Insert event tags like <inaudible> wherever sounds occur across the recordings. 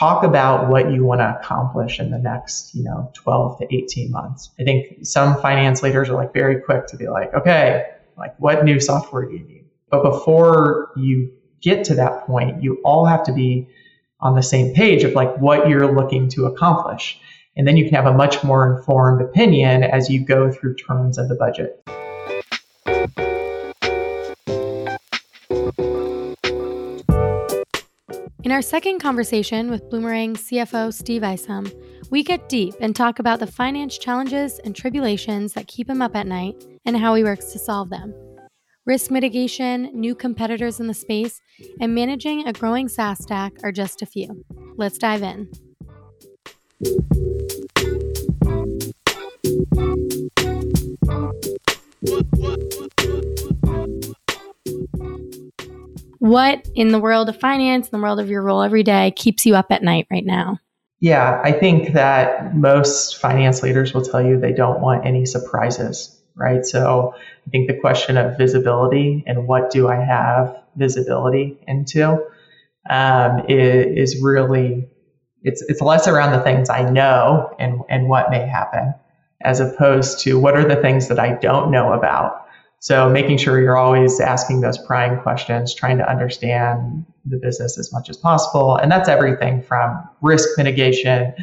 talk about what you want to accomplish in the next, you know, 12 to 18 months. I think some finance leaders are like very quick to be like, okay, like what new software do you need? But before you get to that point, you all have to be on the same page of like what you're looking to accomplish. And then you can have a much more informed opinion as you go through terms of the budget. In our second conversation with Bloomerang CFO Steve Isom, we get deep and talk about the finance challenges and tribulations that keep him up at night and how he works to solve them. Risk mitigation, new competitors in the space, and managing a growing SaaS stack are just a few. Let's dive in. What in the world of finance, in the world of your role every day, keeps you up at night right now? Yeah, I think that most finance leaders will tell you they don't want any surprises, right? So I think the question of visibility and what do I have visibility into um, is, is really it's it's less around the things I know and and what may happen, as opposed to what are the things that I don't know about. So making sure you're always asking those prying questions, trying to understand the business as much as possible, and that's everything from risk mitigation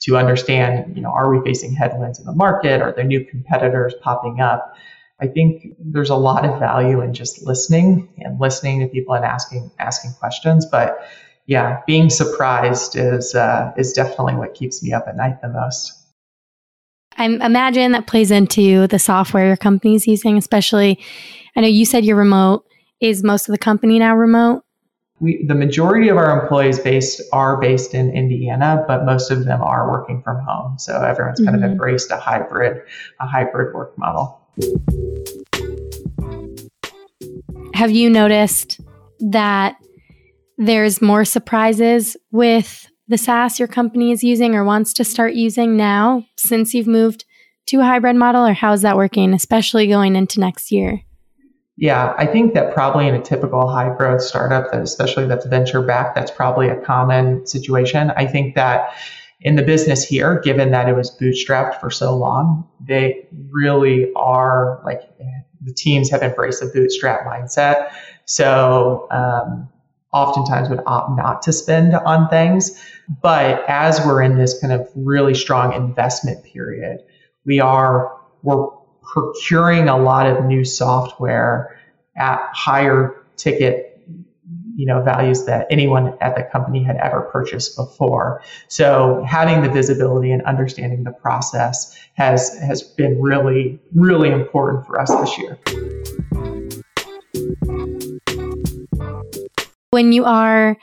to understand, you know, are we facing headwinds in the market? Are there new competitors popping up? I think there's a lot of value in just listening and listening to people and asking asking questions. But yeah, being surprised is uh, is definitely what keeps me up at night the most. I imagine that plays into the software your company's using, especially. I know you said you're remote. Is most of the company now remote? We, the majority of our employees based are based in Indiana, but most of them are working from home. So everyone's kind mm-hmm. of embraced a hybrid, a hybrid work model. Have you noticed that there's more surprises with the SaaS your company is using or wants to start using now since you've moved to a hybrid model, or how is that working, especially going into next year? Yeah, I think that probably in a typical high growth startup, that especially that's venture backed, that's probably a common situation. I think that in the business here, given that it was bootstrapped for so long, they really are like the teams have embraced the bootstrap mindset. So um, oftentimes would opt not to spend on things. But as we're in this kind of really strong investment period, we are we're procuring a lot of new software at higher ticket you know values that anyone at the company had ever purchased before so having the visibility and understanding the process has has been really really important for us this year when you are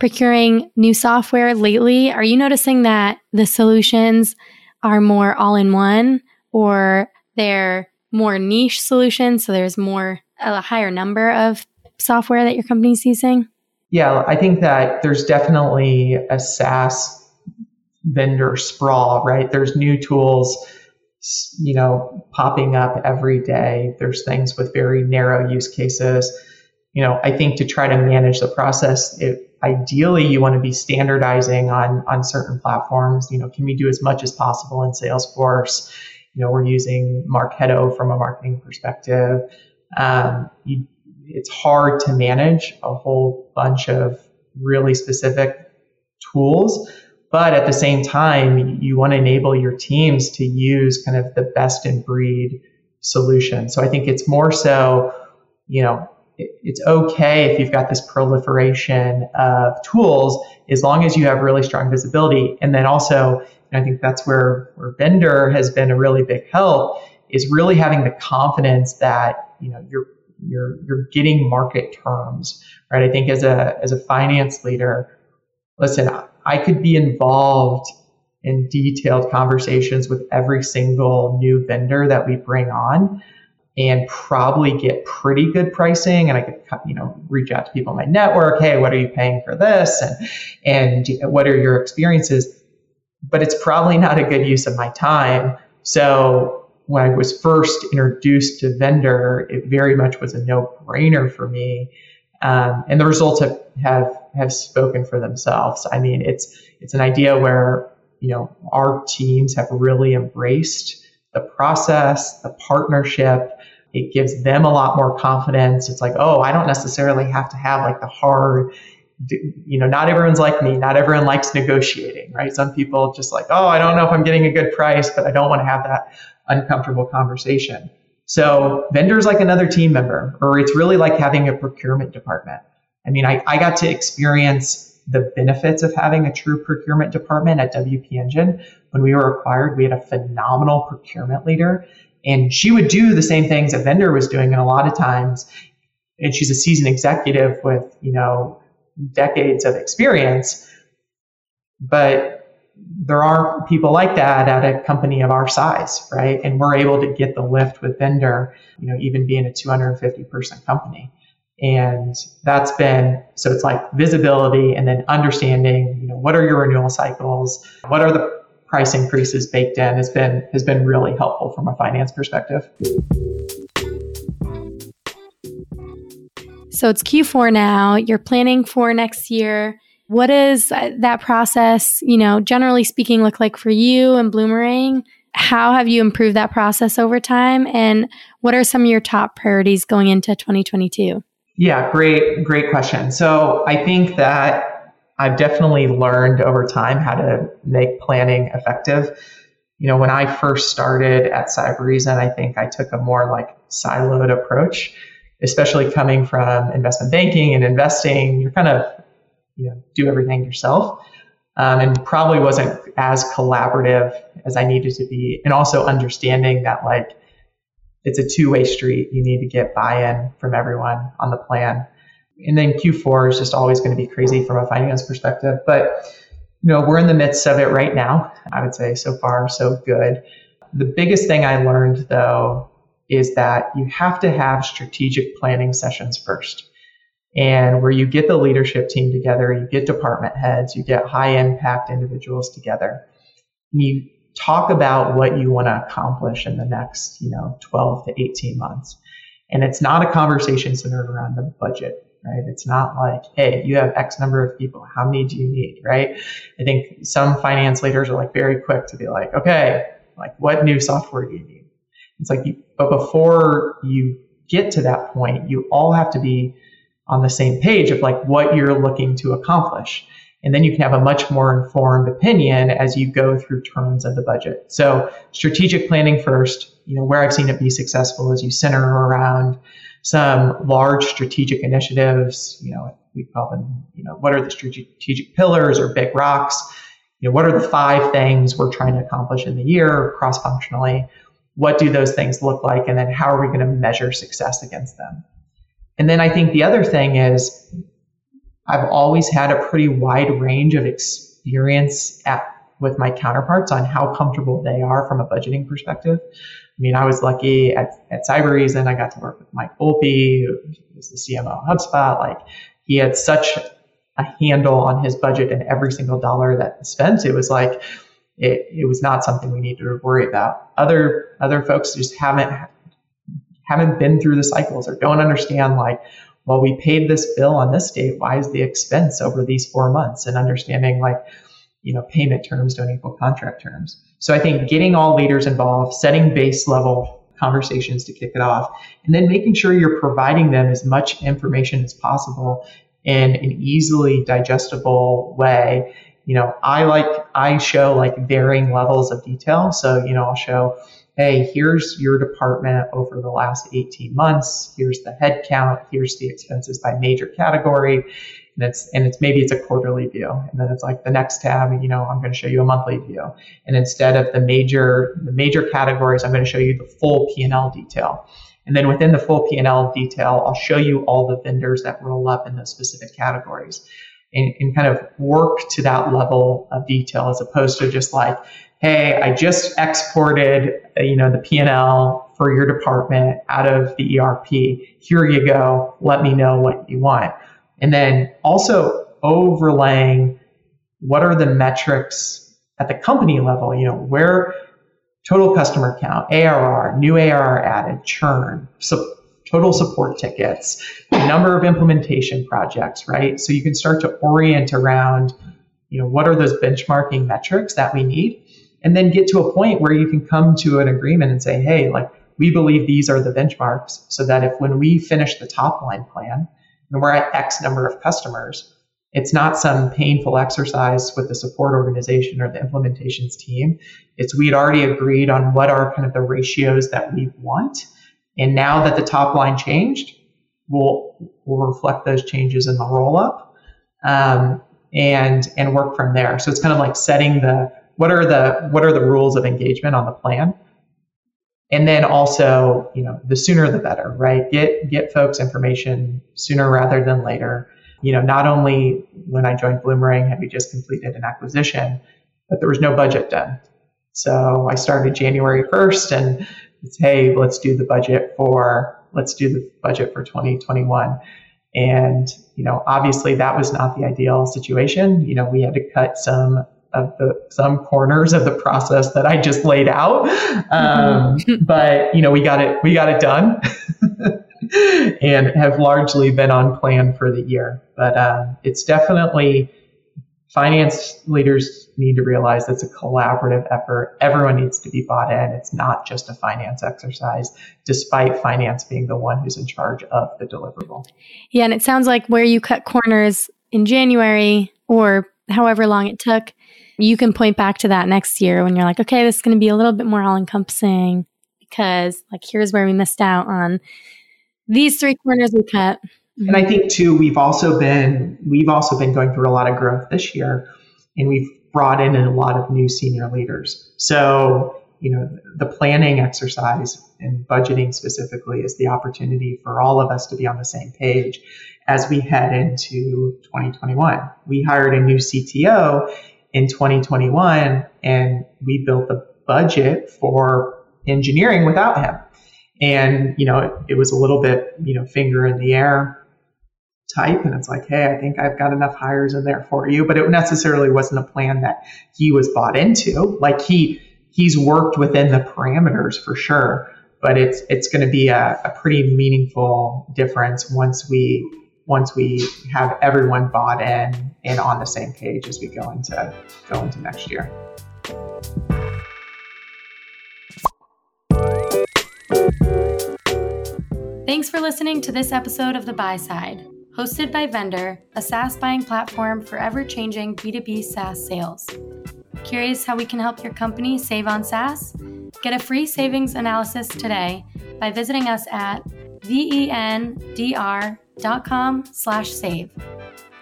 procuring new software lately, are you noticing that the solutions are more all in one or they're more niche solutions? So there's more, a higher number of software that your company's using? Yeah, I think that there's definitely a SaaS vendor sprawl, right? There's new tools, you know, popping up every day. There's things with very narrow use cases you know, I think to try to manage the process, it, ideally you want to be standardizing on on certain platforms. You know, can we do as much as possible in Salesforce? You know, we're using Marketo from a marketing perspective. Um, you, it's hard to manage a whole bunch of really specific tools, but at the same time, you want to enable your teams to use kind of the best in breed solution. So I think it's more so, you know, it's okay if you've got this proliferation of tools as long as you have really strong visibility. And then also, I think that's where, where Vendr has been a really big help is really having the confidence that you know you're you're you're getting market terms, right? I think as a as a finance leader, listen, I could be involved in detailed conversations with every single new vendor that we bring on and probably get pretty good pricing. And I could, you know, reach out to people in my network. Hey, what are you paying for this? And, and what are your experiences? But it's probably not a good use of my time. So when I was first introduced to Vendr, it very much was a no brainer for me. Um, and the results have, have have spoken for themselves. I mean, it's it's an idea where you know our teams have really embraced the process, the partnership. It gives them a lot more confidence. It's like, oh, I don't necessarily have to have like the hard you know, not everyone's like me. Not everyone likes negotiating, right? Some people just like, oh, I don't know if I'm getting a good price, but I don't want to have that uncomfortable conversation. So Vendr's like another team member, or it's really like having a procurement department. I mean, I, I got to experience the benefits of having a true procurement department at WP Engine. When we were acquired, we had a phenomenal procurement leader, and she would do the same things a vendor was doing, and a lot of times, and she's a seasoned executive with you know decades of experience. But there are people like that at a company of our size, right? And we're able to get the lift with Vendr, you know, even being a 250 person company. And that's been so it's like visibility and then understanding, you know, what are your renewal cycles? What are the price increases baked in has been has been really helpful from a finance perspective. So it's Q4 now. You're planning for next year. What does uh, that process, you know, generally speaking, look like for you and Bloomerang? How have you improved that process over time? And what are some of your top priorities going into 2022? Yeah, great, great question. So I think that I've definitely learned over time how to make planning effective. You know, when I first started at Cybereason, I think I took a more like siloed approach especially coming from investment banking and investing, you're kind of you know do everything yourself, um, and probably wasn't as collaborative as I needed to be, and also understanding that like it's a two-way street. You need to get buy-in from everyone on the plan, and then Q4 is just always going to be crazy from a finance perspective, but you know we're in the midst of it right now. I would say so far so good. The biggest thing I learned though is that you have to have strategic planning sessions first. And where you get the leadership team together, you get department heads, you get high impact individuals together, and you talk about what you want to accomplish in the next, you know, 12 to 18 months. And it's not a conversation centered around the budget, right? It's not like, hey, you have X number of people. How many do you need, right? I think some finance leaders are like very quick to be like, okay, like what new software do you need? It's like, you, but before you get to that point, you all have to be on the same page of like what you're looking to accomplish. And then you can have a much more informed opinion as you go through terms of the budget. So strategic planning first, you know, where I've seen it be successful is you center around some large strategic initiatives, you know, we call them, you know, what are the strategic pillars or big rocks? You know, what are the five things we're trying to accomplish in the year cross functionally? what do those things look like? And then how are we going to measure success against them? And then I think the other thing is I've always had a pretty wide range of experience at, with my counterparts on how comfortable they are from a budgeting perspective. I mean, I was lucky at, at Cybereason. I got to work with Mike Volpe, who was the CMO of HubSpot. Like, he had such a handle on his budget and every single dollar that spent. It was like, it, it was not something we needed to worry about. Other other folks just haven't haven't been through the cycles or don't understand like, well, we paid this bill on this date. Why is the expense over these four months? And understanding like, you know, payment terms don't equal contract terms. So I think getting all leaders involved, setting base level conversations to kick it off, and then making sure you're providing them as much information as possible in an easily digestible way you know, I like, I show like varying levels of detail. So, you know, I'll show, hey, here's your department over the last 18 months. Here's the head count. Here's the expenses by major category. And it's, and it's maybe it's a quarterly view. And then it's like the next tab, you know, I'm going to show you a monthly view. And instead of the major, the major categories, I'm going to show you the full P&L detail. And then within the full P&L detail, I'll show you all the vendors that roll up in those specific categories and, and kind of work to that level of detail as opposed to just like, hey, I just exported, uh, you know, the P&L for your department out of the ERP. Here you go. Let me know what you want. And then also overlaying what are the metrics at the company level, you know, where total customer count, ARR, new ARR added, churn, so total support tickets, number of implementation projects, right? So you can start to orient around, you know, what are those benchmarking metrics that we need? And then get to a point where you can come to an agreement and say, hey, like, we believe these are the benchmarks so that if when we finish the top line plan and we're at X number of customers, it's not some painful exercise with the support organization or the implementations team. It's we'd already agreed on what are kind of the ratios that we want. And now that the top line changed, we'll, we'll reflect those changes in the roll up um, and, and work from there. So it's kind of like setting the, what are the, what are the rules of engagement on the plan? And then also, you know, the sooner the better, right? Get, get folks information sooner rather than later. You know, not only when I joined Bloomerang had we just completed an acquisition, but there was no budget done. So I started January 1st and it's, hey, let's do the budget for, let's do the budget for 2021. And, you know, obviously that was not the ideal situation. You know, we had to cut some of the some corners of the process that I just laid out. Um, mm-hmm. <laughs> but you know, we got it we got it done, <laughs> and have largely been on plan for the year. But uh, it's definitely finance leaders need to realize it's a collaborative effort. Everyone needs to be bought in. It's not just a finance exercise, despite finance being the one who's in charge of the deliverable. Yeah, and it sounds like where you cut corners in January or however long it took, you can point back to that next year when you're like, okay, this is going to be a little bit more all encompassing because, like, here's where we missed out on these three corners we cut. And I think too, we've also been we've also been going through a lot of growth this year, and we've brought in a lot of new senior leaders. So you know, the planning exercise and budgeting specifically is the opportunity for all of us to be on the same page as we head into 2021. We hired a new CTO in 2021 and we built the budget for engineering without him. And, you know, it, it was a little bit, you know, finger in the air type and it's like hey i think i've got enough hires in there for you but it necessarily wasn't a plan that he was bought into like he he's worked within the parameters for sure but it's it's going to be a, a pretty meaningful difference once we once we have everyone bought in and on the same page as we go into go into next year. Thanks for listening to this episode of The Buy Side, hosted by Vendr, a SaaS buying platform for ever changing B2B SaaS sales. Curious how we can help your company save on SaaS? Get a free savings analysis today by visiting us at vendr.com slash save.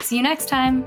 See you next time.